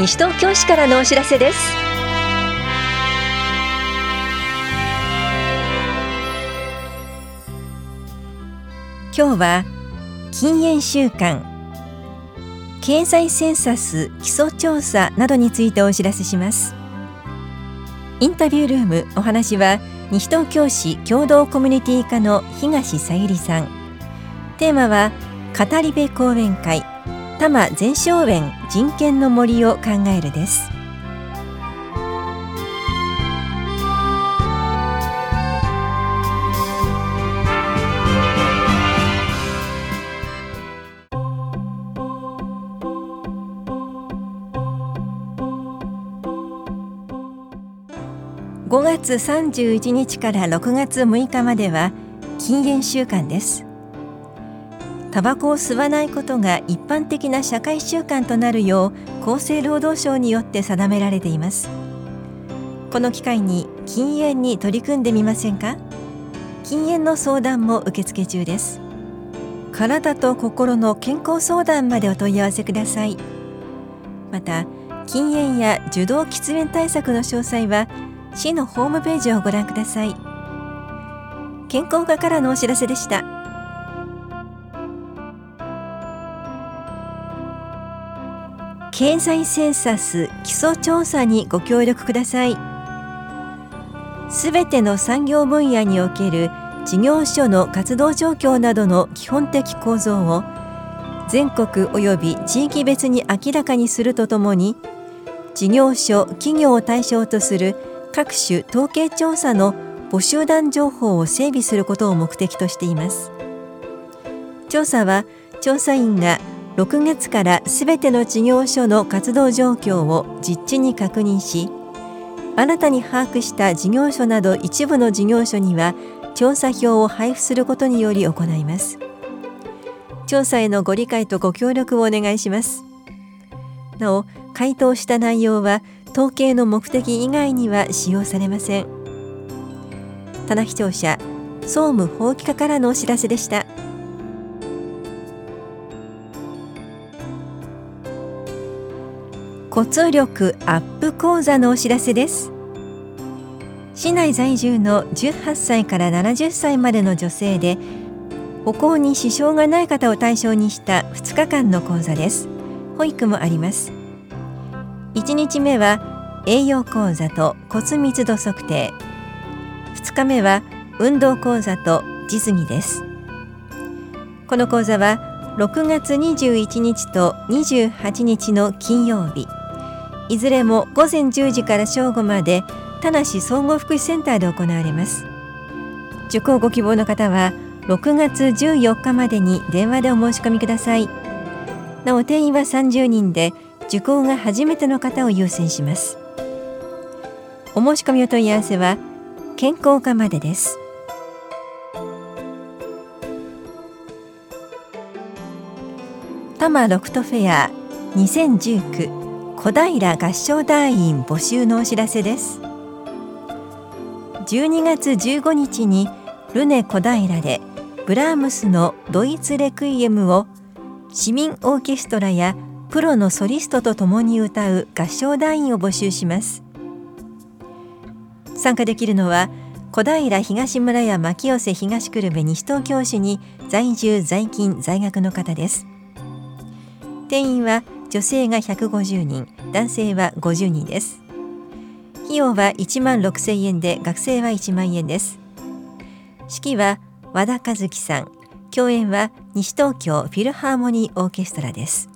西東京市からのお知らせです。今日は禁煙週間。経済センサス基礎調査などについてお知らせします。インタビュールームお話は西東京市共同コミュニティ課の東さゆりさん。テーマは語り部講演会。多摩全生園人権の森を考えるです。5月31日から6月6日までは禁煙週間です。タバコを吸わないことが一般的な社会習慣となるよう厚生労働省によって定められています。この機会に禁煙に取り組んでみませんか？禁煙の相談も受付中です。体と心の健康相談までお問い合わせください。また禁煙や受動喫煙対策の詳細は市のホームページをご覧ください。健康課からのお知らせでした。経済センサス基礎調査にご協力ください。すべての産業分野における事業所の活動状況などの基本的構造を全国及び地域別に明らかにするとともに事業所企業を対象とする各種統計調査の募集団情報を整備することを目的としています。調査は調査員が6月からすべての事業所の活動状況を実地に確認し新たに把握した事業所など一部の事業所には調査票を配布することにより行います。調査へのご理解とご協力をお願いします。なお回答した内容は統計の目的以外には使用されません。棚視聴者総務法規課からのお知らせでした。骨力アップ講座のお知らせです。市内在住の18歳から70歳までの女性で歩行に支障がない方を対象にした2日間の講座です。保育もあります。1日目は栄養講座と骨密度測定。2日目は運動講座と実技です。この講座は6月21日と28日の金曜日。いずれも午前10時から正午まで田梨総合福祉センターで行われます。受講ご希望の方は6月14日までに電話でお申し込みください。なお定員は30人で受講が初めての方を優先します。お申し込みお問い合わせは健康課までです。多摩ロクトフェア2019小平合唱団員募集のお知らせです。12月15日にルネ小平でブラームスのドイツレクイエムを市民オーケストラやプロのソリストと共に歌う合唱団員を募集します。参加できるのは小平東村や牧寄瀬東久留米西東京市に在住在勤在学の方です。定員は女性が150人男性は50人です。費用は1万6千円で学生は1万円です。式は和田和樹さん。共演は西東京フィルハーモニーオーケストラです。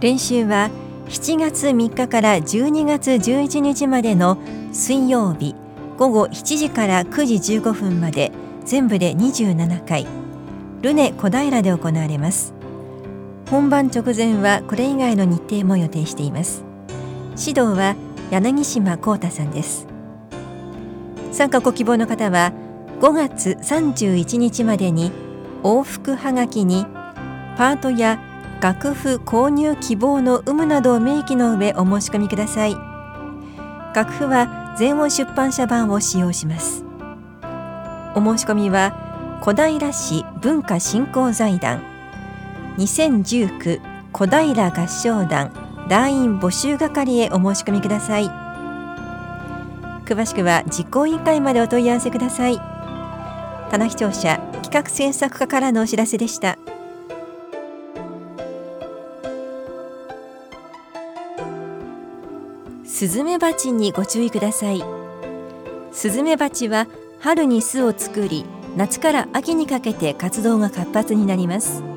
練習は7月3日から12月11日までの水曜日午後7時から9時15分まで全部で27回。ルネ小平で行われます。本番直前はこれ以外の日程も予定しています。指導は柳島幸太さんです。参加ご希望の方は5月31日までに往復はがきにパートや楽譜購入希望の有無などを明記の上お申し込みください。楽譜は全音出版社版を使用します。お申し込みは小平市文化振興財団。2019小平合唱団団員募集係へお申し込みください。詳しくは実行委員会までお問い合わせください。棚視聴者企画制作課からのお知らせでした。スズメバチにご注意ください。スズメバチは春に巣を作り夏から秋にかけて活動が活発になります。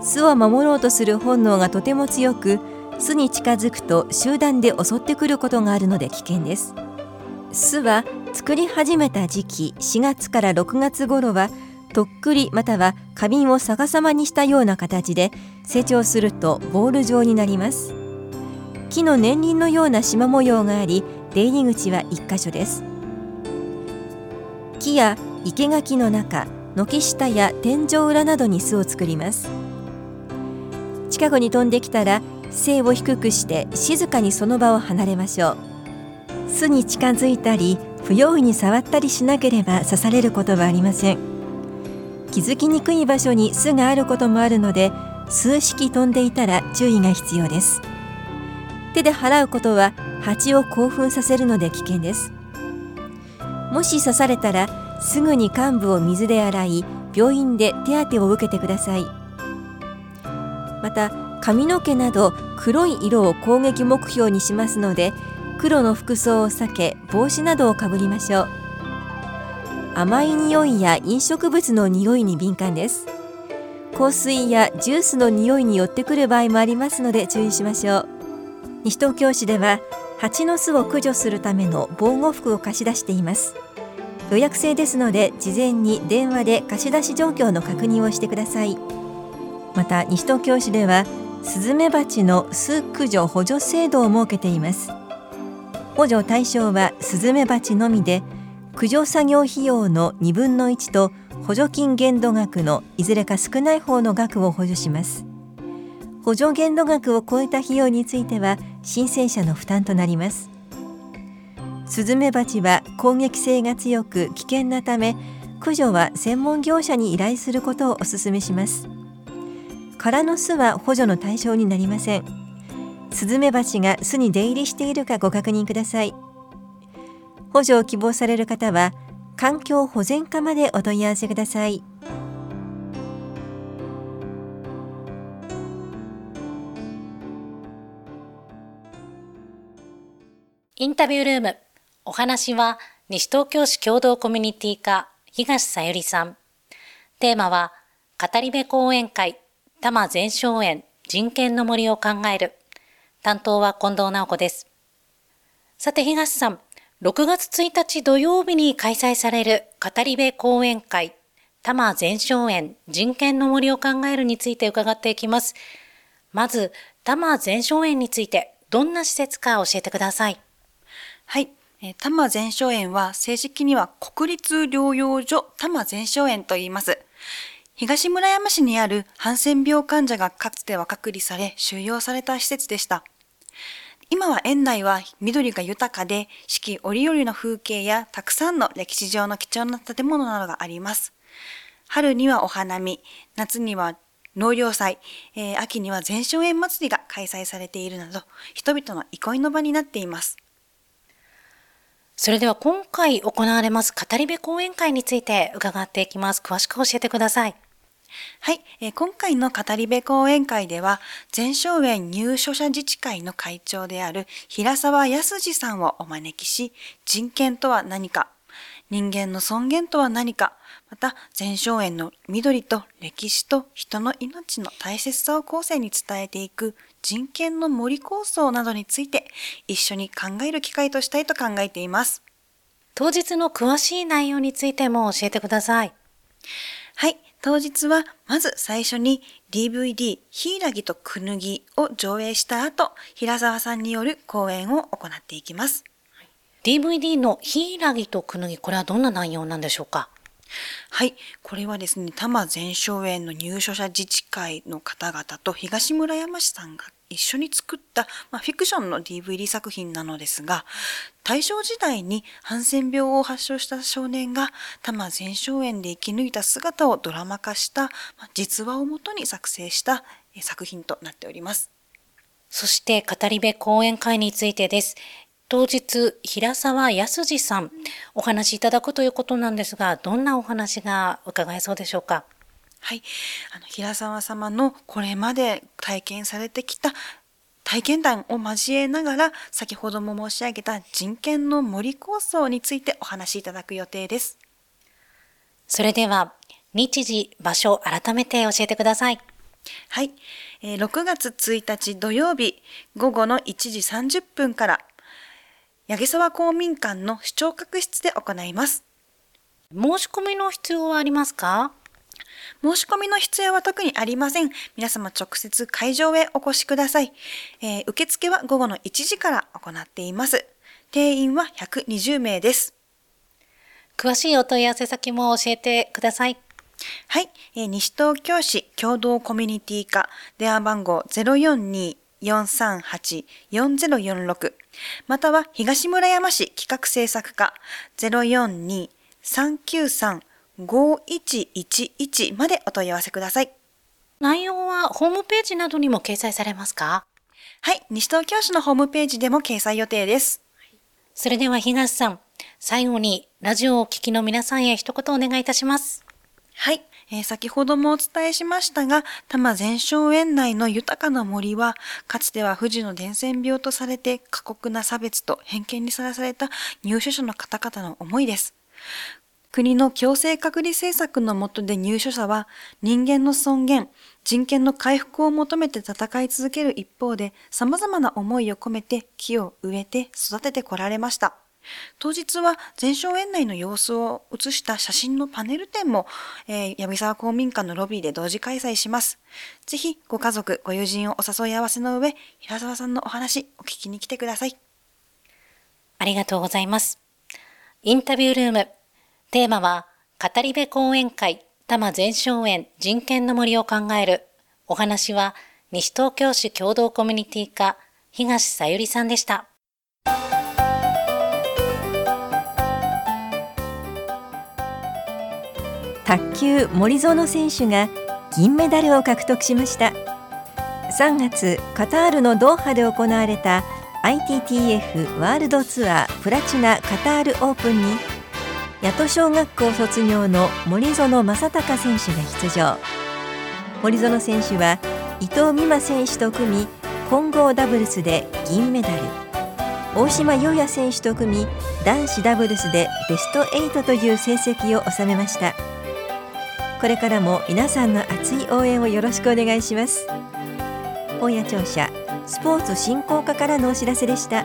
巣を守ろうとする本能がとても強く巣に近づくと集団で襲ってくることがあるので危険です。巣は作り始めた時期4月から6月頃はとっくりまたは花瓶を逆さまにしたような形で成長するとボール状になります。木の年輪のような縞模様があり出入り口は1箇所です。木や生垣の中軒下や天井裏などに巣を作ります。近くに飛んできたら背を低くして静かにその場を離れましょう。巣に近づいたり不用意に触ったりしなければ刺されることはありません。気づきにくい場所に巣があることもあるので数式飛んでいたら注意が必要です。手で払うことは蜂を興奮させるので危険です。もし刺されたらすぐに患部を水で洗い病院で手当てを受けてください。また髪の毛など黒い色を攻撃目標にしますので黒の服装を避け帽子などをかぶりましょう。甘い匂いや飲食物の匂いに敏感です。香水やジュースの匂いに寄ってくる場合もありますので注意しましょう。西東京市では蜂の巣を駆除するための防護服を貸し出しています。予約制ですので事前に電話で貸し出し状況の確認をしてください。また西東京市ではスズメバチの巣駆除補助制度を設けています。補助対象はスズメバチのみで駆除作業費用の2分の1と補助金限度額のいずれか少ない方の額を補助します。補助限度額を超えた費用については申請者の負担となります。スズメバチは攻撃性が強く危険なため駆除は専門業者に依頼することをお勧めします。空の巣は補助の対象になりません。スズメバチが巣に出入りしているかご確認ください。補助を希望される方は環境保全課までお問い合わせください。インタビュールーム。お話は西東京市共同コミュニティ課東さゆりさん。テーマは語り部講演会。多摩全荘園人権の森を考える担当は近藤直子です。さて、東さん、6月1日土曜日に開催される語り部講演会、多摩全荘園人権の森を考えるについて伺っていきます。まず、多摩全荘園についてどんな施設か教えてください。はい。多摩全荘園は正式には国立療養所多摩全荘園と言います。東村山市にあるハンセン病患者がかつては隔離され収容された施設でした。今は園内は緑が豊かで四季折々の風景やたくさんの歴史上の貴重な建物などがあります。春にはお花見、夏には農業祭、えー、秋には全荘園祭りが開催されているなど、人々の憩いの場になっています。それでは今回行われます語り部講演会について伺っていきます。詳しく教えてください。はい、えー、今回の語り部講演会では、全荘園入所者自治会の会長である平沢康二さんをお招きし、人権とは何か、人間の尊厳とは何か、また全荘園の緑と歴史と人の命の大切さを後世に伝えていく人権の森構想などについて一緒に考える機会としたいと考えています。当日の詳しい内容についても教えてください。はい。当日はまず最初に DVD ヒイラギとクヌギを上映した後、平沢さんによる講演を行っていきます。DVD のヒイラギとクヌギ、これはどんな内容なんでしょうか？はい。これはですね、多摩全荘園の入所者自治会の方々と東村山市さんが一緒に作った、まあ、フィクションの DVD 作品なのですが、大正時代にハンセン病を発症した少年が多摩全荘園で生き抜いた姿をドラマ化した、まあ、実話をもとに作成した作品となっております。そして語り部講演会についてです。当日、平沢康二さん、お話しいただくということなんですが、どんなお話が伺えそうでしょうか？はい、あの平沢様のこれまで体験されてきた体験談を交えながら先ほども申し上げた人権の森構想についてお話しいただく予定です。それでは日時、場所改めて教えてください。はい、えー、6月1日土曜日午後の1時30分から八木沢公民館の視聴覚室で行います。申し込みの必要はありますか申し込みの必要は特にありません。皆様直接会場へお越しください。えー、受付は午後の1時から行っています。定員は120名です。詳しいお問い合わせ先も教えてください。はい、えー、西東京市共同コミュニティ課電話番号042-438-4046または東村山市企画制作課042-393 5111までお問い合わせください。内容はホームページなどにも掲載されますか？はい、西東京市のホームページでも掲載予定です。それでは東さん、最後にラジオをお聞きの皆さんへ一言お願いいたします。はい、えー、先ほどもお伝えしましたが、多摩全荘園内の豊かな森は、かつては富士の伝染病とされて過酷な差別と偏見にさらされた入所者の方々の思いです。国の強制隔離政策の下で入所者は人間の尊厳、人権の回復を求めて戦い続ける一方で様々な思いを込めて木を植えて育ててこられました。当日は全荘園内の様子を写した写真のパネル展も、えー、闇沢公民館のロビーで同時開催します。ぜひご家族、ご友人をお誘い合わせの上、平沢さんのお話お聞きに来てください。ありがとうございます。インタビュールームテーマは、語り部講演会多摩全荘園人権の森を考える。お話は、西東京市共同コミュニティ課、東さゆりさんでした。卓球森園選手が銀メダルを獲得しました3月カタールのドーハで行われた ITTF ワールドツアープラチナカタールオープンに八戸小学校卒業の森園正孝選手が出場。森園選手は伊藤美誠選手と組み混合ダブルスで銀メダル。大島優也選手と組み男子ダブルスでベスト8という成績を収めました。これからも皆さんの熱い応援をよろしくお願いします。本屋庁舎スポーツ振興課からのお知らせでした。